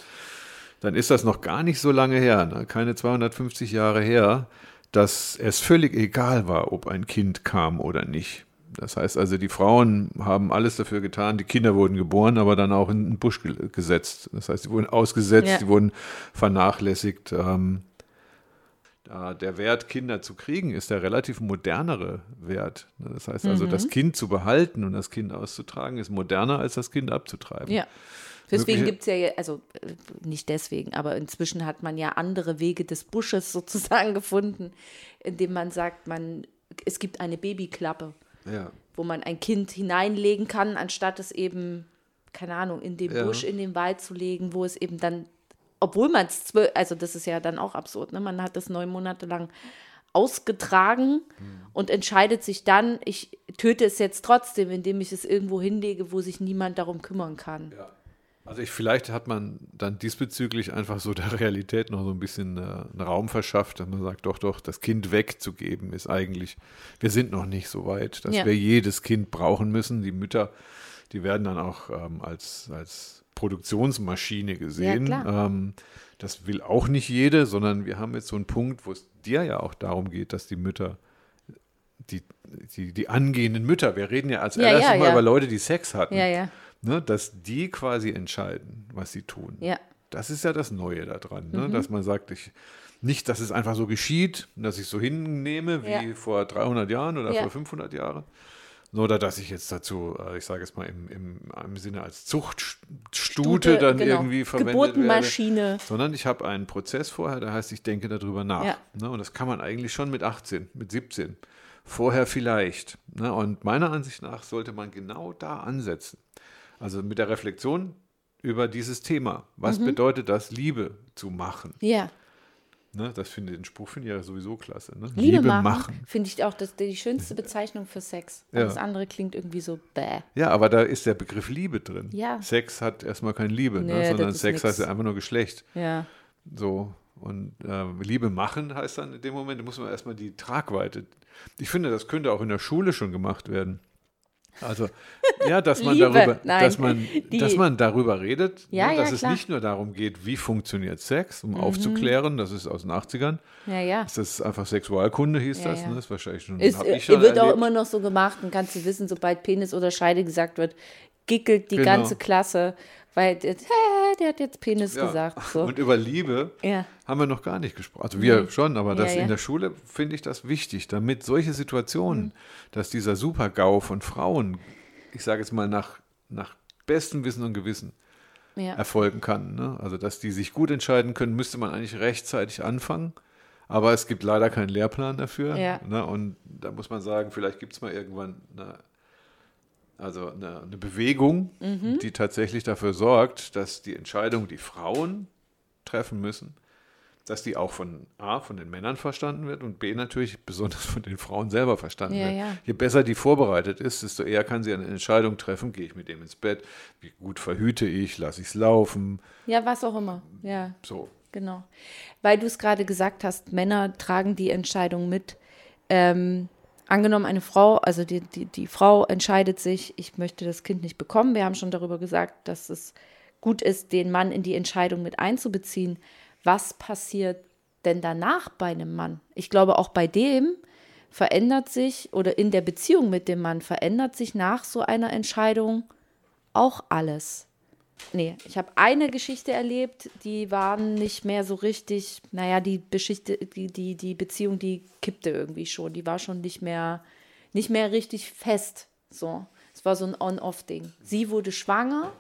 dann ist das noch gar nicht so lange her, ne? keine 250 Jahre her, dass es völlig egal war, ob ein Kind kam oder nicht. Das heißt also, die Frauen haben alles dafür getan, die Kinder wurden geboren, aber dann auch in den Busch ge gesetzt. Das heißt, sie wurden ausgesetzt, Ja. sie wurden vernachlässigt. Ähm, der Wert, Kinder zu kriegen, ist der relativ modernere Wert. Das heißt also, Mhm. das Kind zu behalten und das Kind auszutragen, ist moderner, als das Kind abzutreiben. Ja. Deswegen gibt es ja, also äh, nicht deswegen, aber inzwischen hat man ja andere Wege des Busches sozusagen gefunden, indem man sagt, man, es gibt eine Babyklappe, Ja. wo man ein Kind hineinlegen kann, anstatt es eben, keine Ahnung, in den Ja. Busch, in den Wald zu legen, wo es eben dann, obwohl man es zwölf, also das ist ja dann auch absurd, ne? man hat es neun Monate lang ausgetragen und entscheidet sich dann, ich töte es jetzt trotzdem, indem ich es irgendwo hinlege, wo sich niemand darum kümmern kann. Ja. Also ich, vielleicht hat man dann diesbezüglich einfach so der Realität noch so ein bisschen äh, einen Raum verschafft, dass man sagt, doch, doch, das Kind wegzugeben ist eigentlich, wir sind noch nicht so weit, dass Ja. wir jedes Kind brauchen müssen. Die Mütter, die werden dann auch ähm, als, als Produktionsmaschine gesehen. Ja, ähm, das will auch nicht jede, sondern wir haben jetzt so einen Punkt, wo es dir ja auch darum geht, dass die Mütter, die, die, die angehenden Mütter, wir reden ja als Ja, erstes ja, mal ja. über Leute, die Sex hatten, Ja, ja. Ne, dass die quasi entscheiden, was sie tun. Ja. Das ist ja das Neue daran, Mhm. ne? dass man sagt, ich, nicht, dass es einfach so geschieht, dass ich es so hinnehme wie Ja. vor 300 Jahren oder Ja. vor 500 Jahren, oder dass ich jetzt dazu, äh, ich sage es mal im, im, im Sinne als Zuchtstute dann genau. irgendwie verwendet werde, Geburtenmaschine. sondern ich habe einen Prozess vorher, der heißt, ich denke darüber nach. Ja. Ne? Und das kann man eigentlich schon mit 18, mit 17. Vorher vielleicht. Ne? Und meiner Ansicht nach sollte man genau da ansetzen. Also mit der Reflexion über dieses Thema. Was Mhm. bedeutet das, Liebe zu machen? Ja. Ne? Das finde den Spruch finde ich ja sowieso klasse. Ne? Liebe, machen, finde ich auch das, die schönste Bezeichnung für Sex. Ja. Alles andere klingt irgendwie so bäh. Ja, aber da ist der Begriff Liebe drin. Ja. Sex hat erstmal keine Liebe, Nee, ne? sondern Sex nix. heißt ja einfach nur Geschlecht. Ja. So. Und äh, Liebe machen heißt dann in dem Moment, da muss man erstmal die Tragweite. Ich finde, das könnte auch in der Schule schon gemacht werden. Also, ja, dass man Liebe, darüber, nein, dass man, die- dass man darüber redet, Ja, ne, ja, dass es klar. Mhm. nicht nur darum geht, wie funktioniert Sex, um aufzuklären, das ist aus den 80ern. Ja, ja. Das ist einfach Sexualkunde, hieß Ja, das. ja. Ne? Das ist wahrscheinlich schon. Ist, äh, ich schon wird auch erlebt. immer noch so gemacht und kannst du wissen, sobald Penis oder Scheide gesagt wird, gickelt die Genau. ganze Klasse, weil hä, der hat jetzt Penis Ja. gesagt. So. Und über Liebe Ja. haben wir noch gar nicht gesprochen. Also wir Nee. schon, aber das ja. in der Schule finde ich das wichtig, damit solche Situationen, Mhm. dass dieser Super-GAU von Frauen, ich sage jetzt mal nach, nach bestem Wissen und Gewissen erfolgen kann. Ne? Also dass die sich gut entscheiden können, müsste man eigentlich rechtzeitig anfangen. Aber es gibt leider keinen Lehrplan dafür. Ne? Und da muss man sagen, vielleicht gibt es mal irgendwann eine, also eine, eine Bewegung, Mhm. die tatsächlich dafür sorgt, dass die Entscheidung, die Frauen treffen müssen, dass die auch von A, von den Männern verstanden wird und B, natürlich besonders von den Frauen selber verstanden Ja, wird. ja. Je besser die vorbereitet ist, desto eher kann sie eine Entscheidung treffen, gehe ich mit dem ins Bett, wie gut verhüte ich, lasse ich es laufen, ja, was auch immer. Ja, so. genau. Weil du es gerade gesagt hast, Männer tragen die Entscheidung mit. Ähm, angenommen, eine Frau, also die, die, die Frau entscheidet sich, ich möchte das Kind nicht bekommen. Wir haben schon darüber gesagt, dass es gut ist, den Mann in die Entscheidung mit einzubeziehen. Was passiert denn danach bei einem Mann? Ich glaube, auch bei dem verändert sich oder in der Beziehung mit dem Mann verändert sich nach so einer Entscheidung auch alles. Nee, ich habe eine Geschichte erlebt, die waren nicht mehr so richtig, naja, die Geschichte, die, die, die Beziehung, die kippte irgendwie schon. Die war schon nicht mehr, nicht mehr richtig fest. So. Es war so ein On-Off-Ding. Sie wurde schwanger,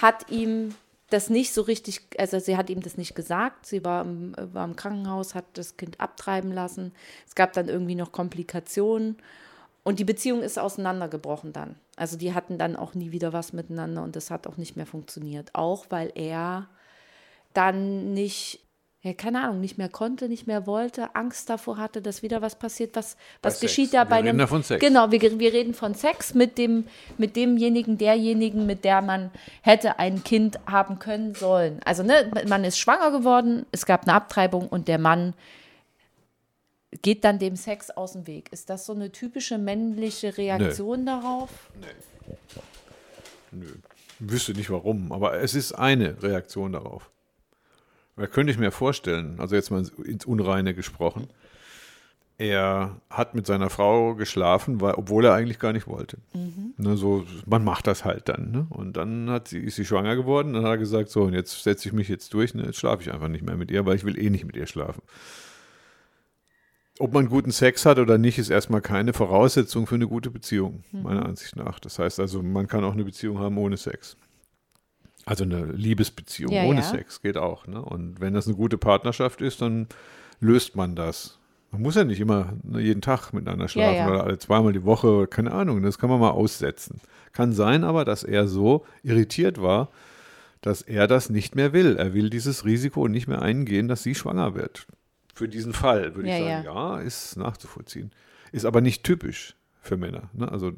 hat ihm das nicht so richtig, also sie hat ihm das nicht gesagt. Sie war im, war im Krankenhaus, hat das Kind abtreiben lassen. Es gab dann irgendwie noch Komplikationen. Und die Beziehung ist auseinandergebrochen dann. Also die hatten dann auch nie wieder was miteinander und das hat auch nicht mehr funktioniert. Auch weil er dann nicht, ja, keine Ahnung, nicht mehr konnte, nicht mehr wollte, Angst davor hatte, dass wieder was passiert. Was, was geschieht da Wir bei reden einem. da von Sex. Genau, wir, wir reden von Sex mit, dem, mit demjenigen, derjenigen, mit der man hätte ein Kind haben können sollen. Also, ne, man ist schwanger geworden, es gab eine Abtreibung und der Mann geht dann dem Sex aus dem Weg. Ist das so eine typische männliche Reaktion darauf? Nö. Wüsste nicht warum, aber es ist eine Reaktion darauf. Da könnte ich mir vorstellen, also jetzt mal ins Unreine gesprochen, er hat mit seiner Frau geschlafen, weil, obwohl er eigentlich gar nicht wollte. Ne, so, man macht das halt dann. Ne? Und dann hat sie, ist sie schwanger geworden, dann hat er gesagt, so, und jetzt setze ich mich jetzt durch, ne, jetzt schlafe ich einfach nicht mehr mit ihr, weil ich will eh nicht mit ihr schlafen. Ob man guten Sex hat oder nicht, ist erstmal keine Voraussetzung für eine gute Beziehung, meiner Ansicht nach. Das heißt also, man kann auch eine Beziehung haben ohne Sex. Also eine Liebesbeziehung Ja, ohne ja. Sex geht auch. Ne? Und wenn das eine gute Partnerschaft ist, dann löst man das. Man muss ja nicht immer ne, jeden Tag miteinander schlafen ja. oder alle zweimal die Woche, keine Ahnung. Das kann man mal aussetzen. Kann sein aber, dass er so irritiert war, dass er das nicht mehr will. Er will dieses Risiko nicht mehr eingehen, dass sie schwanger wird. Für diesen Fall würde Ja, ich sagen, ja. ist nachzuvollziehen. Ist aber nicht typisch für Männer. Ne? Also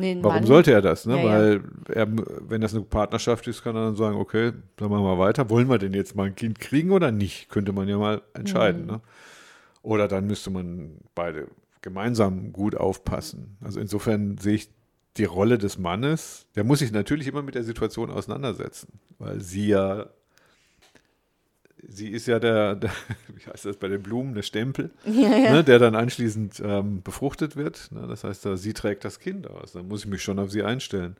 Nee, warum Mann- sollte er das? Ne? Ja, ja. Weil er, wenn das eine Partnerschaft ist, kann er dann sagen, okay, dann machen wir weiter. Wollen wir denn jetzt mal ein Kind kriegen oder nicht? Könnte man ja mal entscheiden. Mhm. Ne? Oder dann müsste man beide gemeinsam gut aufpassen. Also insofern sehe ich die Rolle des Mannes, der muss sich natürlich immer mit der Situation auseinandersetzen, weil sie ja, sie ist ja der, der wie heißt das bei den Blumen, der Stempel, Ja, ja. Ne, der dann anschließend ähm, befruchtet wird. Ne, das heißt, da, sie trägt das Kind aus. Dann muss ich mich schon auf sie einstellen.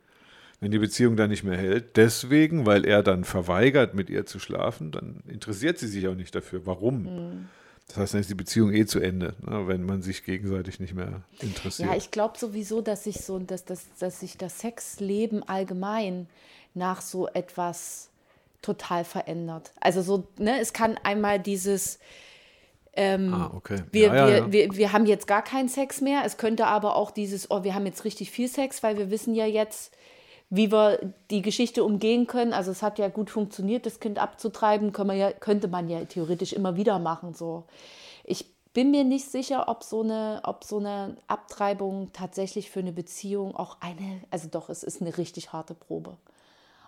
Wenn die Beziehung dann nicht mehr hält, deswegen, weil er dann verweigert, mit ihr zu schlafen, dann interessiert sie sich auch nicht dafür. Warum? Hm. Das heißt, dann ist die Beziehung eh zu Ende, ne, wenn man sich gegenseitig nicht mehr interessiert. Ja, ich glaube sowieso, dass sich so, dass, dass, dass sich das Sexleben allgemein nach so etwas total verändert. Also so, ne, es kann einmal dieses ähm, ah, okay. wir, ja, ja, wir, ja. Wir, wir haben jetzt gar keinen Sex mehr. Es könnte aber auch dieses, oh, wir haben jetzt richtig viel Sex, weil wir wissen ja jetzt, wie wir die Geschichte umgehen können. Also es hat ja gut funktioniert, das Kind abzutreiben, wir ja, könnte man ja theoretisch immer wieder machen. So. Ich bin mir nicht sicher, ob so, eine, ob so eine Abtreibung tatsächlich für eine Beziehung auch eine, also doch, es ist eine richtig harte Probe,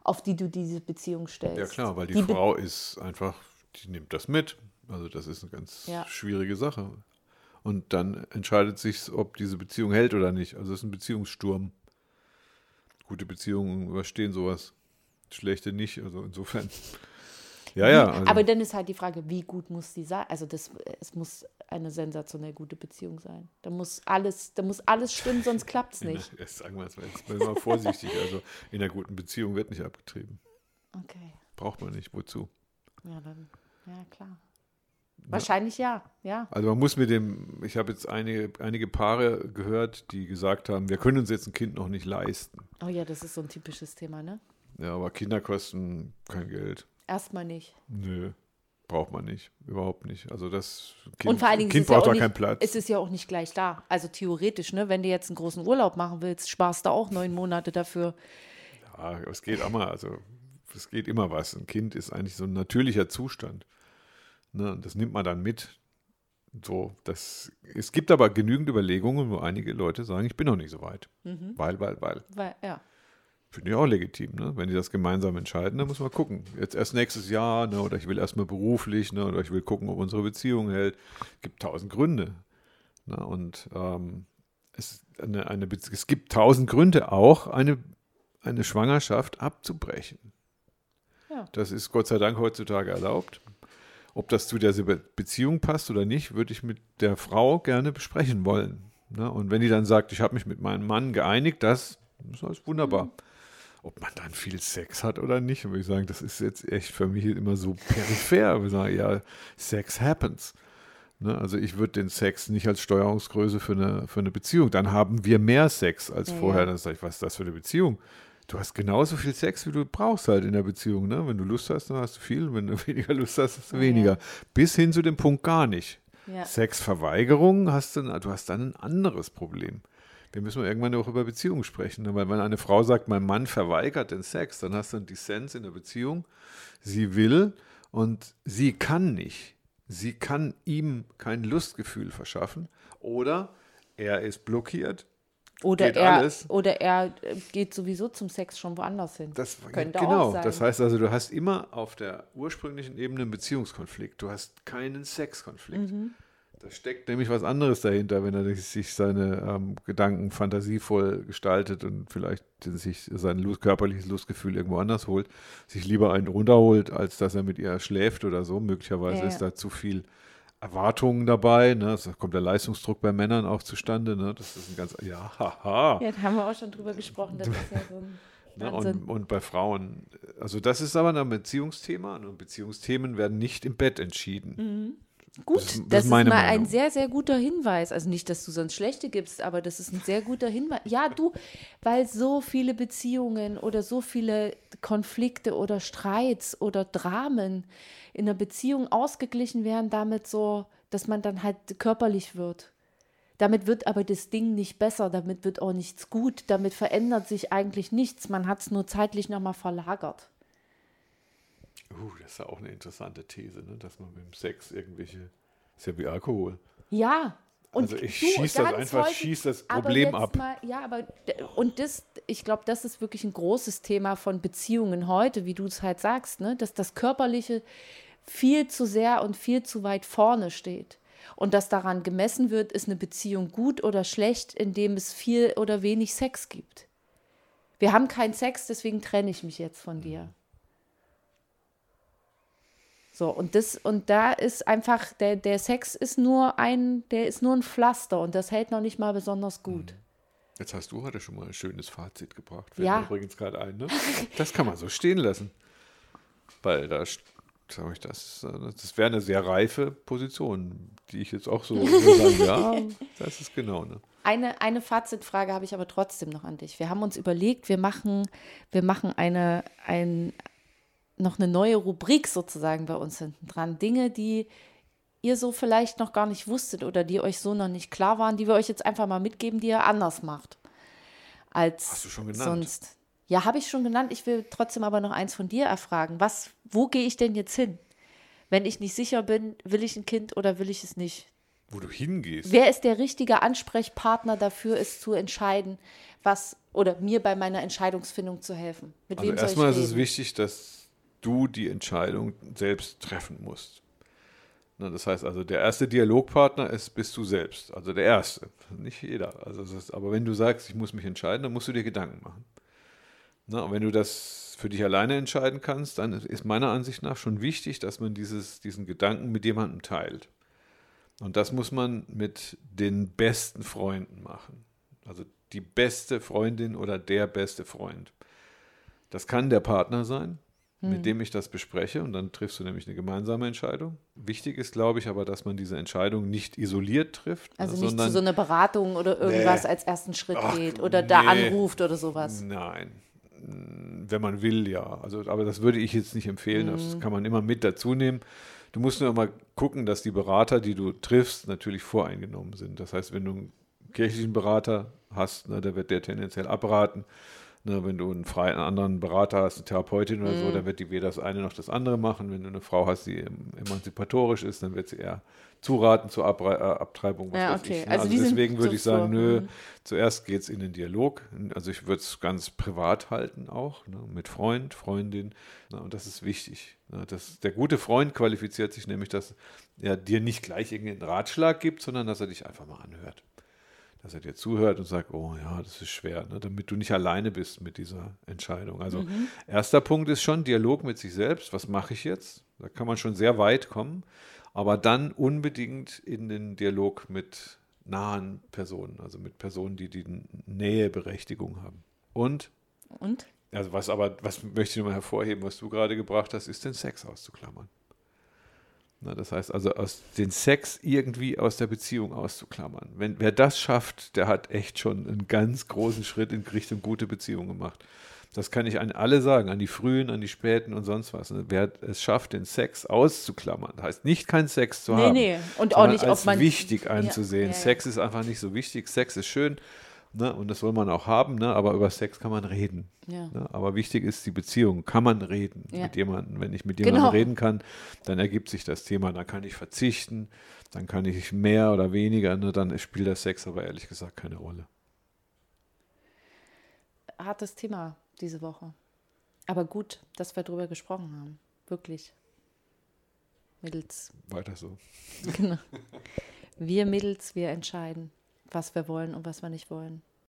auf die du diese Beziehung stellst. Ja klar, weil die, Die Be- Frau ist einfach, die nimmt das mit. Also das ist eine ganz Ja. schwierige Sache. Und dann entscheidet sich, ob diese Beziehung hält oder nicht. Also es ist ein Beziehungssturm. Gute Beziehungen überstehen sowas. Schlechte nicht. Also insofern. Ja, ja. Also, Aber dann ist halt die Frage, wie gut muss die sein? Also das, es muss eine sensationell gute Beziehung sein. Da muss alles, da muss alles stimmen, sonst klappt es nicht. der- jetzt sagen wir es mal, jetzt mal vorsichtig. Also in einer guten Beziehung wird nicht abgetrieben. Okay, Braucht man nicht. Wozu? ja dann, ja klar. Wahrscheinlich ja, ja. Also man muss mit dem, ich habe jetzt einige, einige Paare gehört, die gesagt haben, wir können uns jetzt ein Kind noch nicht leisten. Oh ja, das ist so ein typisches Thema, ne? Ja, aber Kinder kosten kein Geld. Erstmal nicht. Nö, braucht man nicht. Überhaupt nicht. Also das Kind, Und vor allen Dingen kind ja braucht da nicht, keinen Platz. es ist ja auch nicht gleich da. Also theoretisch, ne, wenn du jetzt einen großen Urlaub machen willst, sparst du auch neun Monate dafür. Ja, es geht immer, also es geht immer was. Ein Kind ist eigentlich so ein natürlicher Zustand. Ne, und das nimmt man dann mit. So, das, es gibt aber genügend Überlegungen, wo einige Leute sagen, ich bin noch nicht so weit. Mhm. Weil, weil, weil. Weil, ja. Finde ich auch legitim, ne? Wenn die das gemeinsam entscheiden, dann muss man gucken. Jetzt erst nächstes Jahr, ne? Oder ich will erstmal beruflich, ne? Oder ich will gucken, ob unsere Beziehung hält. Gibt tausend Gründe. Ne? Und ähm, es, eine, eine, es gibt tausend Gründe auch, eine, eine Schwangerschaft abzubrechen. Ja. Das ist Gott sei Dank heutzutage erlaubt. Ob das zu der Be- Beziehung passt oder nicht, würde ich mit der Frau gerne besprechen wollen. Ne? Und wenn die dann sagt, ich habe mich mit meinem Mann geeinigt, das ist alles wunderbar. Ob man dann viel Sex hat oder nicht, würde ich sagen, das ist jetzt echt für mich immer so peripher. Wir sagen, ja, Sex happens. Ne? Also ich würde den Sex nicht als Steuerungsgröße für eine, für eine Beziehung. Dann haben wir mehr Sex als Ja, vorher. Dann sage ich, was ist das für eine Beziehung? Du hast genauso viel Sex, wie du brauchst halt in der Beziehung. Ne? Wenn du Lust hast, dann hast du viel. Wenn du weniger Lust hast, hast du weniger. ja. Bis hin zu dem Punkt gar nicht. Ja. Sexverweigerung hast du, du hast dann ein anderes Problem. Wir müssen irgendwann auch über Beziehungen sprechen. ne? Weil wenn eine Frau sagt, mein Mann verweigert den Sex, dann hast du einen Dissens in der Beziehung. Sie will und sie kann nicht. Sie kann ihm kein Lustgefühl verschaffen. Oder er ist blockiert. Oder er, alles. oder er äh, geht sowieso zum Sex schon woanders hin. Das Könnte genau. auch sein. Das heißt also, du hast immer auf der ursprünglichen Ebene einen Beziehungskonflikt. Du hast keinen Sexkonflikt. Mhm. Da steckt nämlich was anderes dahinter, wenn er sich seine ähm, Gedanken fantasievoll gestaltet und vielleicht sich sein Lust, körperliches Lustgefühl irgendwo anders holt, sich lieber einen runterholt, als dass er mit ihr schläft oder so. Möglicherweise Ja, ist da zu viel Erwartungen dabei. Ne? Da kommt der Leistungsdruck bei Männern auch zustande. Ne? Das ist ein ganz, ja, haha. Ja, da haben wir auch schon drüber gesprochen. Das ist ja so ein Ne, und, und bei Frauen, also das ist aber ein Beziehungsthema und Beziehungsthemen werden nicht im Bett entschieden. Gut, Das das, ist- mal Meinung. ein sehr, sehr guter Hinweis. Also nicht, dass du sonst schlechte gibst, aber das ist ein sehr guter Hinweis. Ja, du, weil so viele Beziehungen oder so viele Konflikte oder Streits oder Dramen in einer Beziehung ausgeglichen werden, damit so, dass man dann halt körperlich wird. Damit wird aber das Ding nicht besser, damit wird auch nichts gut, damit verändert sich eigentlich nichts. Man hat es nur zeitlich nochmal verlagert. Uh, das ist ja auch eine interessante These, ne? dass man mit dem Sex irgendwelche, ist ja wie Alkohol. Ja. Und Also ich du, schieß das einfach, häufig- schieß das Problem ab. Mal, ja, aber und das, ich glaube, das ist wirklich ein großes Thema von Beziehungen heute, wie du es halt sagst, ne? dass das Körperliche viel zu sehr und viel zu weit vorne steht. Und dass daran gemessen wird, ist eine Beziehung gut oder schlecht, indem es viel oder wenig Sex gibt. wir haben keinen Sex, deswegen trenne ich mich jetzt von dir. So, und das, und da ist einfach, der, der Sex ist nur ein, der ist nur ein Pflaster und das hält noch nicht mal besonders gut. Jetzt hast du heute schon mal ein schönes Fazit gebracht. Fällt Ja. mir übrigens gerade ein, ne? Das kann man so stehen lassen. Weil da sage ich das, das wäre eine sehr reife Position, die ich jetzt auch so sagen, ja, das ist genau, ne? Eine, eine Fazitfrage habe ich aber trotzdem noch an dich. Wir haben uns überlegt, wir machen, wir machen eine, ein, noch eine neue Rubrik sozusagen bei uns hinten dran. Dinge, die ihr so vielleicht noch gar nicht wusstet oder die euch so noch nicht klar waren, die wir euch jetzt einfach mal mitgeben, die ihr anders macht als Hast du schon genannt? sonst. Ja, habe ich schon genannt. Ich will trotzdem aber noch eins von dir erfragen. Was, wo gehe ich denn jetzt hin? Wenn ich nicht sicher bin, will ich ein Kind oder will ich es nicht? Wo du hingehst. Wer ist der richtige Ansprechpartner dafür, es zu entscheiden, was oder mir bei meiner Entscheidungsfindung zu helfen? Mit Also wem soll erstmal ich ist es wichtig, dass du die Entscheidung selbst treffen musst. Na, das heißt also, der erste Dialogpartner ist, bist du selbst. Also der erste. Nicht jeder. Also ist, aber wenn du sagst, ich muss mich entscheiden, dann musst du dir Gedanken machen. Na, und wenn du das für dich alleine entscheiden kannst, dann ist meiner Ansicht nach schon wichtig, dass man dieses, diesen Gedanken mit jemandem teilt. Und das muss man mit den besten Freunden machen. Also die beste Freundin oder der beste Freund. Das kann der Partner sein, mit dem ich das bespreche und dann triffst du nämlich eine gemeinsame Entscheidung. Wichtig ist, glaube ich, aber, dass man diese Entscheidung nicht isoliert trifft, Also nicht sondern zu so einer Beratung oder irgendwas Nee. als ersten Schritt Ach, geht oder da nee. anruft oder sowas. Nein. Wenn man will, ja. Also, aber das würde ich jetzt nicht empfehlen. Mhm. Das kann man immer mit dazu nehmen. Du musst nur immer gucken, dass die Berater, die du triffst, natürlich voreingenommen sind. Das heißt, wenn du einen kirchlichen Berater hast, ne, der wird dir tendenziell abraten. Ne, wenn du einen freien anderen Berater hast, eine Therapeutin oder Mhm. so, dann wird die weder das eine noch das andere machen. Wenn du eine Frau hast, die em- emanzipatorisch ist, dann wird sie eher zuraten zur Abre äh, Abtreibung. Ja, okay. ne? Also Also, deswegen würde so ich sagen, vor- nö, mhm. zuerst geht es in den Dialog. Also ich würde es ganz privat halten auch, ne? mit Freund, Freundin. Ne? Und das ist wichtig. Ne? Das, der gute Freund qualifiziert sich nämlich, dass er dir nicht gleich irgendeinen Ratschlag gibt, sondern dass er dich einfach mal anhört. Dass er dir zuhört und sagt, oh ja, das ist schwer, ne? damit du nicht alleine bist mit dieser Entscheidung. Also erster Punkt ist schon Dialog mit sich selbst. Was mache ich jetzt? Da kann man schon sehr weit kommen, aber dann unbedingt in den Dialog mit nahen Personen, also mit Personen, die die Näheberechtigung haben. Und, Und? also was aber, was möchte ich nochmal hervorheben, was du gerade gebracht hast, ist den Sex auszuklammern. Na, das heißt also, aus den Sex irgendwie aus der Beziehung auszuklammern. Wenn, wer das schafft, der hat echt schon einen ganz großen Schritt in Richtung gute Beziehung gemacht. Das kann ich an alle sagen, an die frühen, an die späten und sonst was. ne? Wer es schafft, den Sex auszuklammern, das heißt nicht keinen Sex zu Nee, haben. nee. Und auch nicht, ob als man- wichtig Ja, anzusehen. ja, ja. Sex ist einfach nicht so wichtig. Sex ist schön, ne? und das soll man auch haben, ne? aber über Sex kann man reden. Ja. Ne? Aber wichtig ist die Beziehung. Kann man reden Ja. mit jemandem? Wenn ich mit jemandem Genau. reden kann, dann ergibt sich das Thema. Dann kann ich verzichten, dann kann ich mehr oder weniger. Ne? Dann spielt der Sex aber ehrlich gesagt keine Rolle. Hartes Thema diese Woche. Aber gut, dass wir drüber gesprochen haben. Wirklich. Mädels. Weiter so. Genau. Wir Mädels, wir entscheiden, was wir wollen und was wir nicht wollen.